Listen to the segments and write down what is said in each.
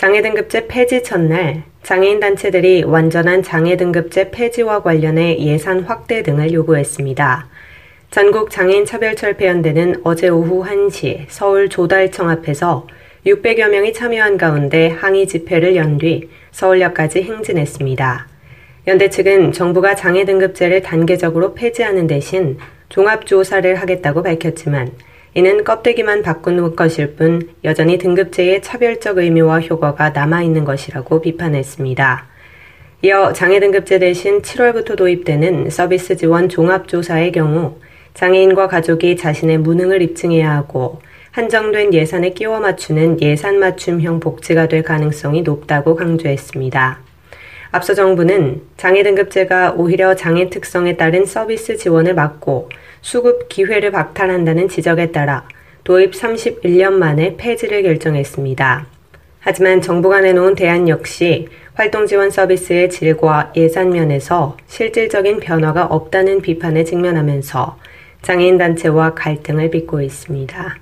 장애 등급제 폐지 첫날 장애인 단체들이 완전한 장애 등급제 폐지와 관련해 예산 확대 등을 요구했습니다. 전국 장애인 차별 철폐연대는 어제 오후 1시 서울 조달청 앞에서 600여 명이 참여한 가운데 항의 집회를 연 뒤 서울역까지 행진했습니다. 연대 측은 정부가 장애 등급제를 단계적으로 폐지하는 대신 종합조사를 하겠다고 밝혔지만 이는 껍데기만 바꾼 것일 뿐 여전히 등급제의 차별적 의미와 효과가 남아있는 것이라고 비판했습니다. 이어 장애 등급제 대신 7월부터 도입되는 서비스 지원 종합조사의 경우 장애인과 가족이 자신의 무능을 입증해야 하고 한정된 예산에 끼워 맞추는 예산 맞춤형 복지가 될 가능성이 높다고 강조했습니다. 앞서 정부는 장애 등급제가 오히려 장애 특성에 따른 서비스 지원을 막고 수급 기회를 박탈한다는 지적에 따라 도입 31년 만에 폐지를 결정했습니다. 하지만 정부가 내놓은 대안 역시 활동 지원 서비스의 질과 예산 면에서 실질적인 변화가 없다는 비판에 직면하면서 장애인 단체와 갈등을 빚고 있습니다.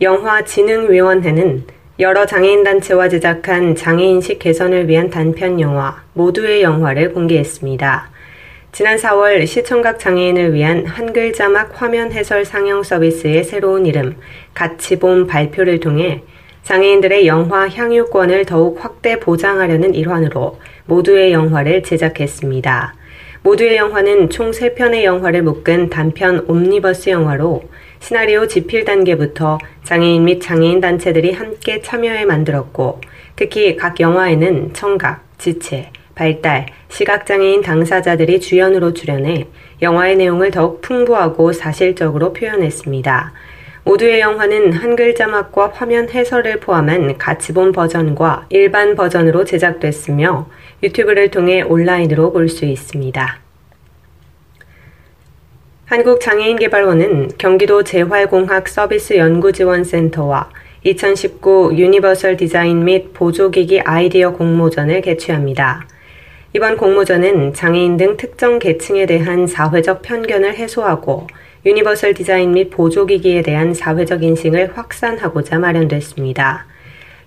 영화진흥위원회는 여러 장애인 단체와 제작한 장애인식 개선을 위한 단편 영화 모두의 영화를 공개했습니다. 지난 4월 시청각 장애인을 위한 한글 자막 화면 해설 상영 서비스의 새로운 이름 봄 발표를 통해 장애인들의 영화 향유권을 더욱 확대 보장하려는 일환으로 모두의 영화를 제작했습니다. 모두의 영화는 총 3편의 영화를 묶은 단편 옴니버스 영화로 시나리오 집필 단계부터 장애인 및 장애인 단체들이 함께 참여해 만들었고 특히 각 영화에는 청각, 지체, 발달, 시각장애인 당사자들이 주연으로 출연해 영화의 내용을 더욱 풍부하고 사실적으로 표현했습니다. 모두의 영화는 한글 자막과 화면 해설을 포함한 가치봄 버전과 일반 버전으로 제작됐으며 유튜브를 통해 온라인으로 볼 수 있습니다. 한국장애인개발원은 경기도 재활공학 서비스 연구지원센터와 2019 유니버설 디자인 및 보조기기 아이디어 공모전을 개최합니다. 이번 공모전은 장애인 등 특정 계층에 대한 사회적 편견을 해소하고 유니버설 디자인 및 보조기기에 대한 사회적 인식을 확산하고자 마련됐습니다.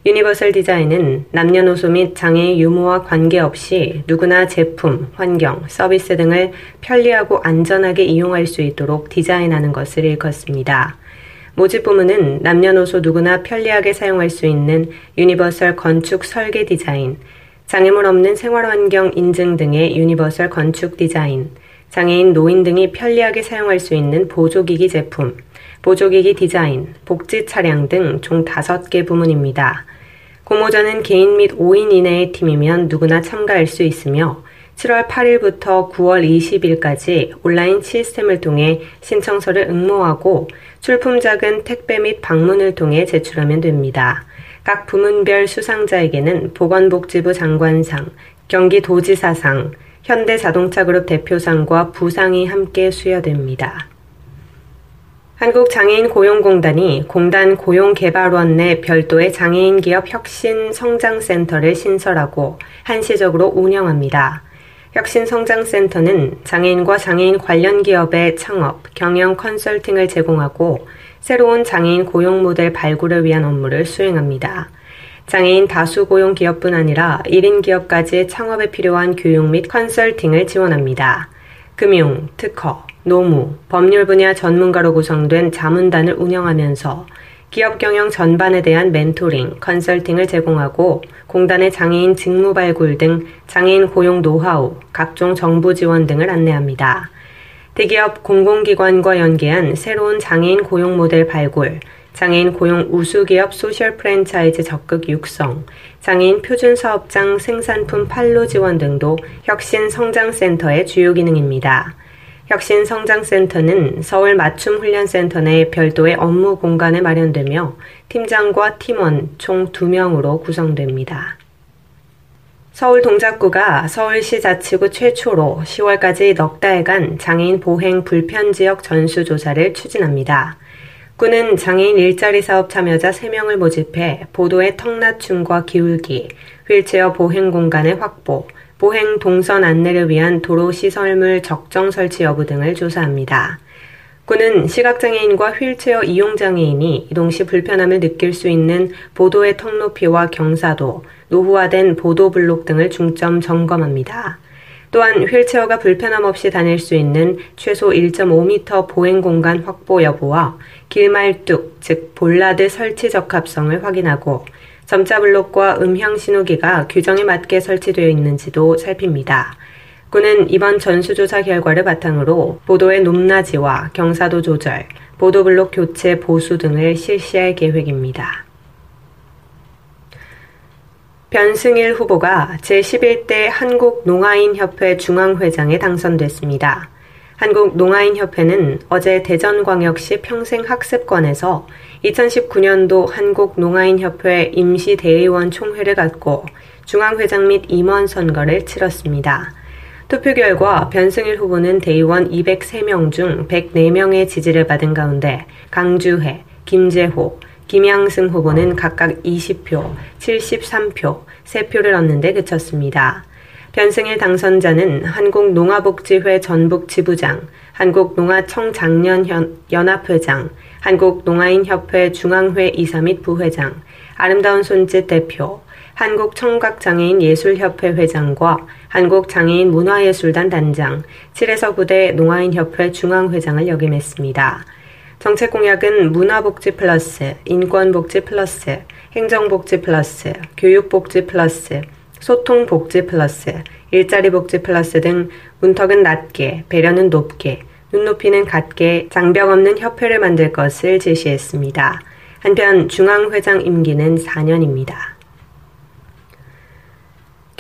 유니버설 디자인은 남녀노소 및 장애의 유무와 관계없이 누구나 제품, 환경, 서비스 등을 편리하고 안전하게 이용할 수 있도록 디자인하는 것을 일컫습니다. 모집 부문은 남녀노소 누구나 편리하게 사용할 수 있는 유니버설 건축 설계 디자인, 장애물 없는 생활환경 인증 등의 유니버설 건축 디자인, 장애인 노인 등이 편리하게 사용할 수 있는 보조기기 제품, 보조기기 디자인, 복지 차량 등 총 5개 부문입니다. 공모전은 개인 및 5인 이내의 팀이면 누구나 참가할 수 있으며 7월 8일부터 9월 20일까지 온라인 시스템을 통해 신청서를 응모하고 출품작은 택배 및 방문을 통해 제출하면 됩니다. 각 부문별 수상자에게는 보건복지부 장관상, 경기도지사상, 현대자동차그룹 대표상과 부상이 함께 수여됩니다. 한국장애인 고용공단이 공단 고용개발원 내 별도의 장애인 기업 혁신 성장센터를 신설하고 한시적으로 운영합니다. 혁신 성장센터는 장애인과 장애인 관련 기업의 창업, 경영 컨설팅을 제공하고 새로운 장애인 고용 모델 발굴을 위한 업무를 수행합니다. 장애인 다수 고용 기업뿐 아니라 1인 기업까지 창업에 필요한 교육 및 컨설팅을 지원합니다. 금융, 특허, 노무, 법률 분야 전문가로 구성된 자문단을 운영하면서 기업 경영 전반에 대한 멘토링, 컨설팅을 제공하고 공단의 장애인 직무 발굴 등 장애인 고용 노하우, 각종 정부 지원 등을 안내합니다. 대기업 공공기관과 연계한 새로운 장애인 고용 모델 발굴, 장애인 고용 우수기업 소셜 프랜차이즈 적극 육성, 장애인 표준 사업장 생산품 판로 지원 등도 혁신 성장센터의 주요 기능입니다. 혁신 성장센터는 서울 맞춤훈련센터 내 별도의 업무 공간에 마련되며 팀장과 팀원 총 2명으로 구성됩니다. 서울 동작구가 서울시 자치구 최초로 10월까지 넉 달간 장애인 보행 불편 지역 전수조사를 추진합니다. 구는 장애인 일자리 사업 참여자 3명을 모집해 보도의 턱 낮춤과 기울기, 휠체어 보행 공간의 확보, 보행 동선 안내를 위한 도로 시설물 적정 설치 여부 등을 조사합니다. 구는 시각장애인과 휠체어 이용장애인이 이동 시 불편함을 느낄 수 있는 보도의 턱 높이와 경사도, 노후화된 보도 블록 등을 중점 점검합니다. 또한 휠체어가 불편함 없이 다닐 수 있는 최소 1.5m 보행 공간 확보 여부와 길말뚝, 즉 볼라드 설치 적합성을 확인하고 점자 블록과 음향 신호기가 규정에 맞게 설치되어 있는지도 살핍니다. 군은 이번 전수조사 결과를 바탕으로 보도의 높낮이와 경사도 조절, 보도 블록 교체 보수 등을 실시할 계획입니다. 변승일 후보가 제11대 한국농아인협회 중앙회장에 당선됐습니다. 한국농아인협회는 어제 대전광역시 평생학습관에서 2019년도 한국농아인협회 임시대의원 총회를 갖고 중앙회장 및 임원 선거를 치렀습니다. 투표 결과 변승일 후보는 대의원 203명 중 104명의 지지를 받은 가운데 강주혜, 김재호, 김양승 후보는 각각 20표, 73표, 3표를 얻는 데 그쳤습니다. 변승일 당선자는 한국농아복지회 전북 지부장, 한국농아청장년연합회장, 한국농아인협회 중앙회 이사 및 부회장, 아름다운 손짓 대표, 한국청각장애인 예술협회 회장과 한국장애인 문화예술단 단장, 7에서 9대 농아인협회 중앙회장을 역임했습니다. 정책 공약은 문화복지 플러스, 인권복지 플러스, 행정복지 플러스, 교육복지 플러스, 소통 복지 플러스, 일자리 복지 플러스 등 문턱은 낮게, 배려는 높게, 눈높이는 같게 장벽 없는 협회를 만들 것을 제시했습니다. 한편 중앙회장 임기는 4년입니다.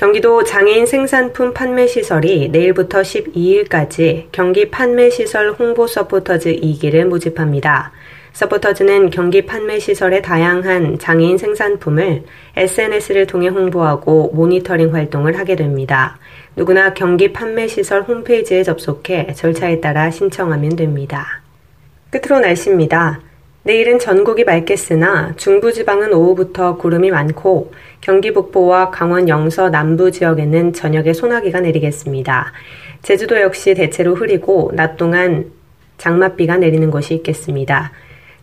경기도 장애인 생산품 판매 시설이 내일부터 12일까지 경기 판매 시설 홍보 서포터즈 2기를 모집합니다. 서포터즈는 경기 판매 시설의 다양한 장애인 생산품을 SNS를 통해 홍보하고 모니터링 활동을 하게 됩니다. 누구나 경기 판매 시설 홈페이지에 접속해 절차에 따라 신청하면 됩니다. 끝으로 날씨입니다. 내일은 전국이 맑겠으나 중부지방은 오후부터 구름이 많고 경기 북부와 강원 영서 남부 지역에는 저녁에 소나기가 내리겠습니다. 제주도 역시 대체로 흐리고 낮 동안 장맛비가 내리는 곳이 있겠습니다.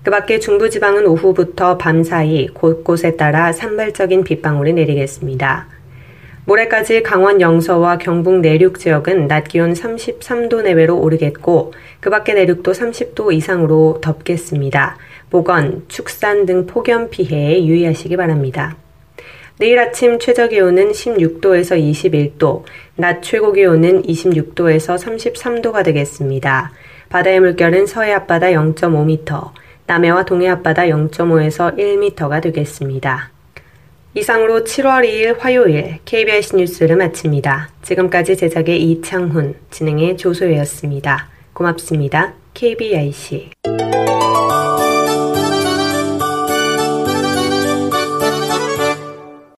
그 밖에 중부지방은 오후부터 밤 사이 곳곳에 따라 산발적인 빗방울이 내리겠습니다. 모레까지 강원 영서와 경북 내륙 지역은 낮 기온 33도 내외로 오르겠고 그 밖의 내륙도 30도 이상으로 덥겠습니다. 보건, 축산 등 폭염 피해에 유의하시기 바랍니다. 내일 아침 최저 기온은 16도에서 21도, 낮 최고 기온은 26도에서 33도가 되겠습니다. 바다의 물결은 서해 앞바다 0.5m, 남해와 동해 앞바다 0.5에서 1m가 되겠습니다. 이상으로 7월 2일 화요일 KBS 뉴스를 마칩니다. 지금까지 제작의 이창훈, 진행의 조소혜였습니다. 고맙습니다. KBIC